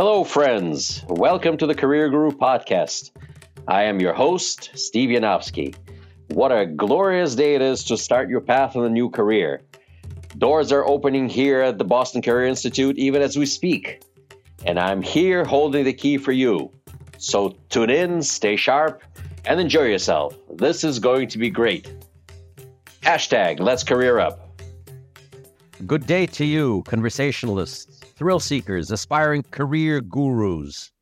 Hello, friends. Welcome to the Career Guru podcast. I am your host, Steve Yanovsky. What a glorious day it is to start your path in a new career. Doors are opening here at the Boston Career Institute even as we speak. And I'm here holding the key for you. So tune in, stay sharp, and enjoy yourself. This is going to be great. Hashtag Let's Career Up. Good day to you, conversationalists thrill seekers, aspiring career gurus.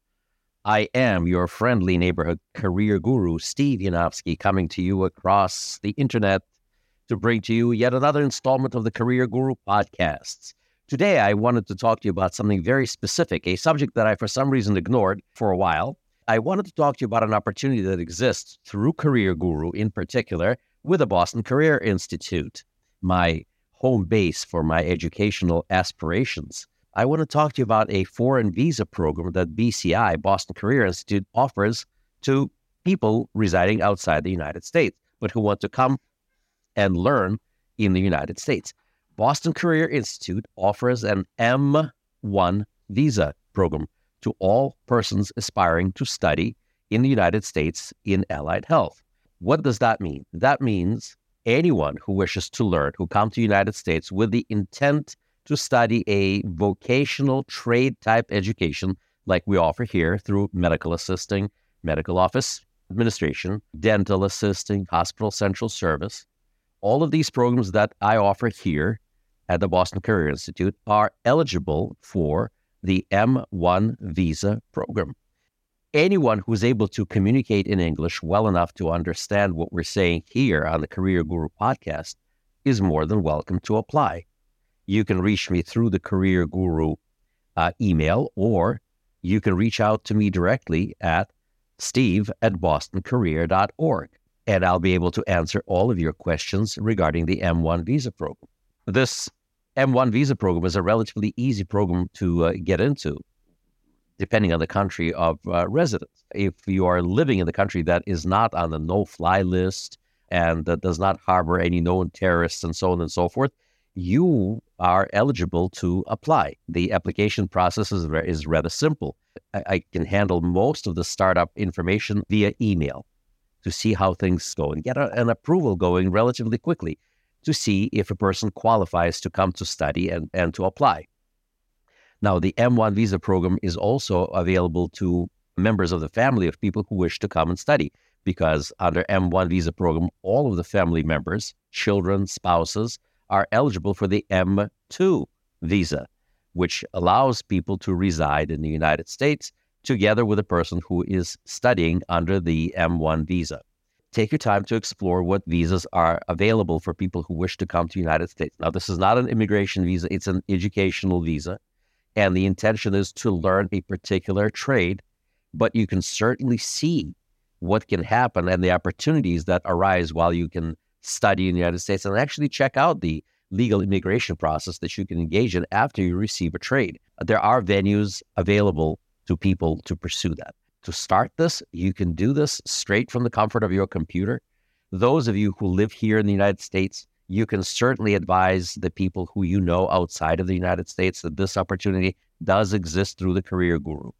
I am your friendly neighborhood career guru, Steve Yanovsky, coming to you across the internet to bring to you yet another installment of the Career Guru podcasts. Today, I wanted to talk to you about something very specific, a subject that I, for some reason, ignored for a while. I wanted to talk to you about an opportunity that exists through Career Guru, in particular, with the Boston Career Institute, my home base for my educational aspirations. I want to talk to you about a foreign visa program that BCI, Boston Career Institute, offers to people residing outside the United States, but who want to come and learn in the United States. Boston Career Institute offers an M1 visa program to all persons aspiring to study in the United States in allied health. What does that mean? That means anyone who wishes to learn, who come to the United States with the intent to study a vocational trade type education like we offer here through medical assisting, medical office administration, dental assisting, hospital central service. All of these programs that I offer here at the Boston Career Institute are eligible for the M1 visa program. Anyone who's able to communicate in English well enough to understand what we're saying here on the Career Guru podcast is more than welcome to apply you can reach me through the Career Guru uh, email, or you can reach out to me directly at steve at bostoncareer.org, and I'll be able to answer all of your questions regarding the M1 visa program. This M1 visa program is a relatively easy program to uh, get into, depending on the country of uh, residence. If you are living in the country that is not on the no fly list and that does not harbor any known terrorists and so on and so forth, you are eligible to apply. The application process is, is rather simple. I, I can handle most of the startup information via email to see how things go and get a, an approval going relatively quickly to see if a person qualifies to come to study and, and to apply. Now, the M1 visa program is also available to members of the family of people who wish to come and study because under M1 visa program, all of the family members, children, spouses, are eligible for the M2 visa, which allows people to reside in the United States together with a person who is studying under the M1 visa. Take your time to explore what visas are available for people who wish to come to the United States. Now, this is not an immigration visa, it's an educational visa. And the intention is to learn a particular trade, but you can certainly see what can happen and the opportunities that arise while you can study in the United States and actually check out the legal immigration process that you can engage in after you receive a trade. Uh, there are venues available to people to pursue that. To start this, you can do this straight from the comfort of your computer. Those of you who live here in the United States, you can certainly advise the people who you know outside of the United States that this opportunity does exist through the Career Guru.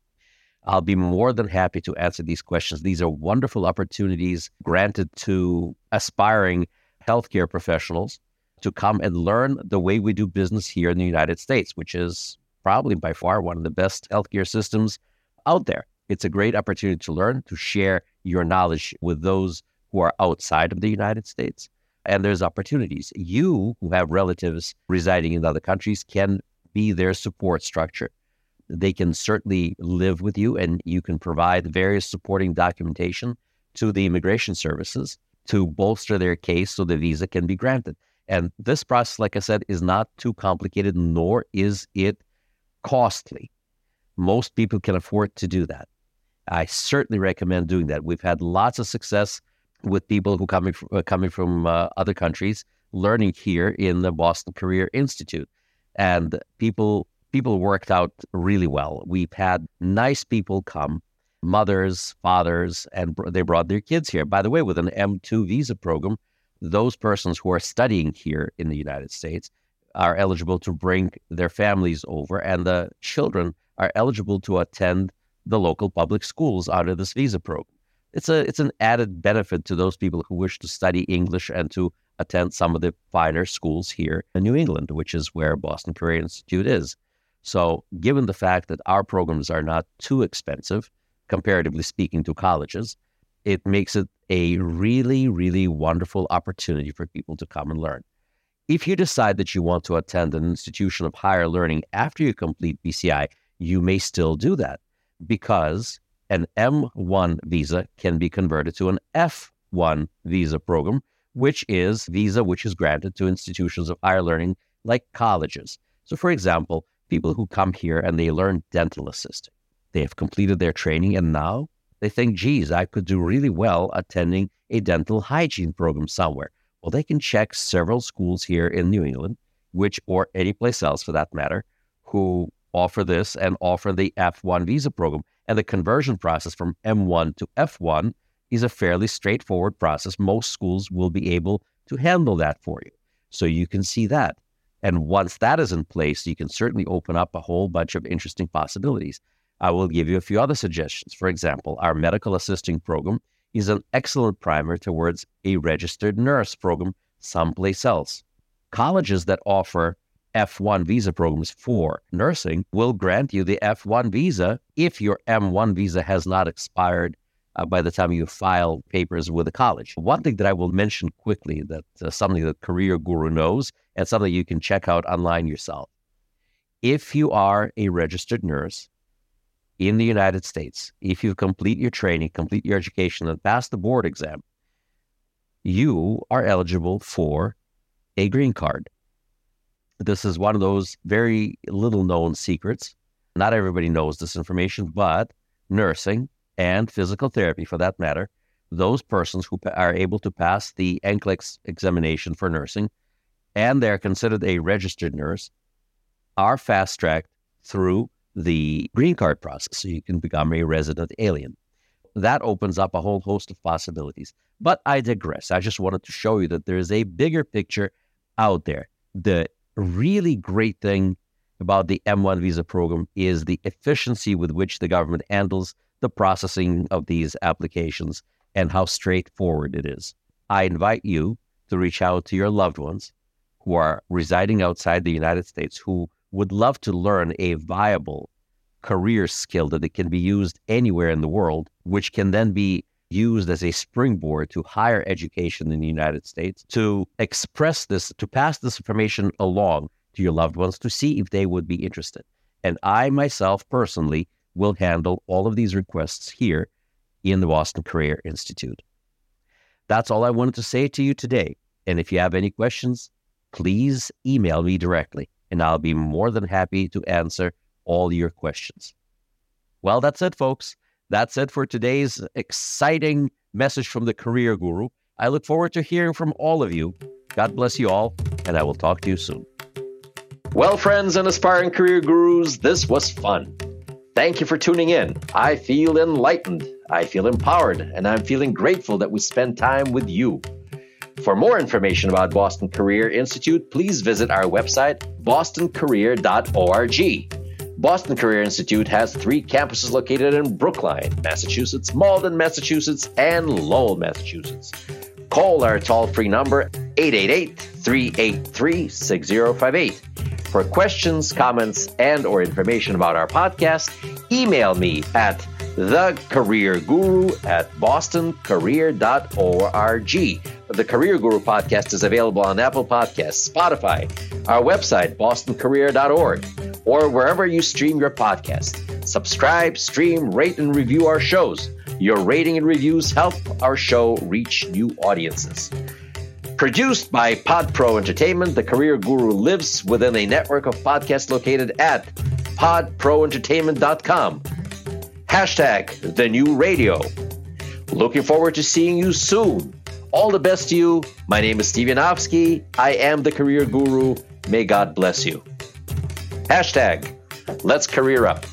I'll be more than happy to answer these questions. These are wonderful opportunities granted to aspiring healthcare professionals to come and learn the way we do business here in the United States, which is probably by far one of the best healthcare systems out there. It's a great opportunity to learn, to share your knowledge with those who are outside of the United States. And there's opportunities. You who have relatives residing in other countries can be their support structure they can certainly live with you and you can provide various supporting documentation to the immigration services to bolster their case so the visa can be granted. And this process, like I said, is not too complicated, nor is it costly. Most people can afford to do that. I certainly recommend doing that. We've had lots of success with people who coming from, uh, coming from uh, other countries learning here in the Boston Career Institute, and people people worked out really well. We've had nice people come, mothers, fathers, and they brought their kids here. By the way, with an M2 visa program, those persons who are studying here in the United States are eligible to bring their families over, and the children are eligible to attend the local public schools under this visa program. It's a it's an added benefit to those people who wish to study English and to attend some of the finer schools here in New England, which is where Boston Career Institute is. So, given the fact that our programs are not too expensive, comparatively speaking, to colleges, it makes it a really, really wonderful opportunity for people to come and learn. If you decide that you want to attend an institution of higher learning after you complete BCI, you may still do that because an M1 visa can be converted to an F1 visa program, which is visa which is granted to institutions of higher learning like colleges. So, for example, people who come here and they learn dental assisting, they have completed their training and now they think, geez, I could do really well attending a dental hygiene program somewhere. Well, they can check several schools here in New England, which, or any place else for that matter, who offer this and offer the F1 visa program. And the conversion process from M1 to F1 is a fairly straightforward process. Most schools will be able to handle that for you. So you can see that. And once that is in place, you can certainly open up a whole bunch of interesting possibilities. I will give you a few other suggestions. For example, our medical assisting program is an excellent primer towards a registered nurse program someplace else. Colleges that offer F1 visa programs for nursing will grant you the F1 visa if your M1 visa has not expired uh, by the time you file papers with the college. One thing that I will mention quickly that uh, something that Career Guru knows and something you can check out online yourself. If you are a registered nurse in the United States, if you complete your training, complete your education, and pass the board exam, you are eligible for a green card. This is one of those very little known secrets. Not everybody knows this information, but nursing and physical therapy, for that matter, those persons who are able to pass the NCLEX examination for nursing and they're considered a registered nurse are fast tracked through the green card process so you can become a resident alien. That opens up a whole host of possibilities. But I digress. I just wanted to show you that there is a bigger picture out there. The really great thing about the M1 visa program is the efficiency with which the government handles the processing of these applications and how straightforward it is. I invite you to reach out to your loved ones who are residing outside the United States who would love to learn a viable career skill that it can be used anywhere in the world, which can then be used as a springboard to higher education in the United States, to express this, to pass this information along to your loved ones to see if they would be interested. And I myself personally will handle all of these requests here in the Boston Career Institute. That's all I wanted to say to you today. And if you have any questions, please email me directly and I'll be more than happy to answer all your questions. Well, that's it, folks. That's it for today's exciting message from the Career Guru. I look forward to hearing from all of you. God bless you all, and I will talk to you soon. Well, friends and aspiring career gurus, this was fun. Thank you for tuning in. I feel enlightened, I feel empowered, and I'm feeling grateful that we spend time with you. For more information about Boston Career Institute, please visit our website, bostoncareer.org. Boston Career Institute has three campuses located in Brookline, Massachusetts, Malden, Massachusetts, and Lowell, Massachusetts. Call our toll free number 888 383 6058. For questions, comments, and or information about our podcast, email me at thecareerguru at bostoncareer.org. The Career Guru podcast is available on Apple Podcasts, Spotify, our website, bostoncareer.org, or wherever you stream your podcast. Subscribe, stream, rate, and review our shows. Your rating and reviews help our show reach new audiences. Produced by PodPro Entertainment, the Career Guru lives within a network of podcasts located at podproentertainment.com. Hashtag the new radio. Looking forward to seeing you soon. All the best to you. My name is Steve Yanovsky. I am the career guru. May God bless you. Hashtag let's career up.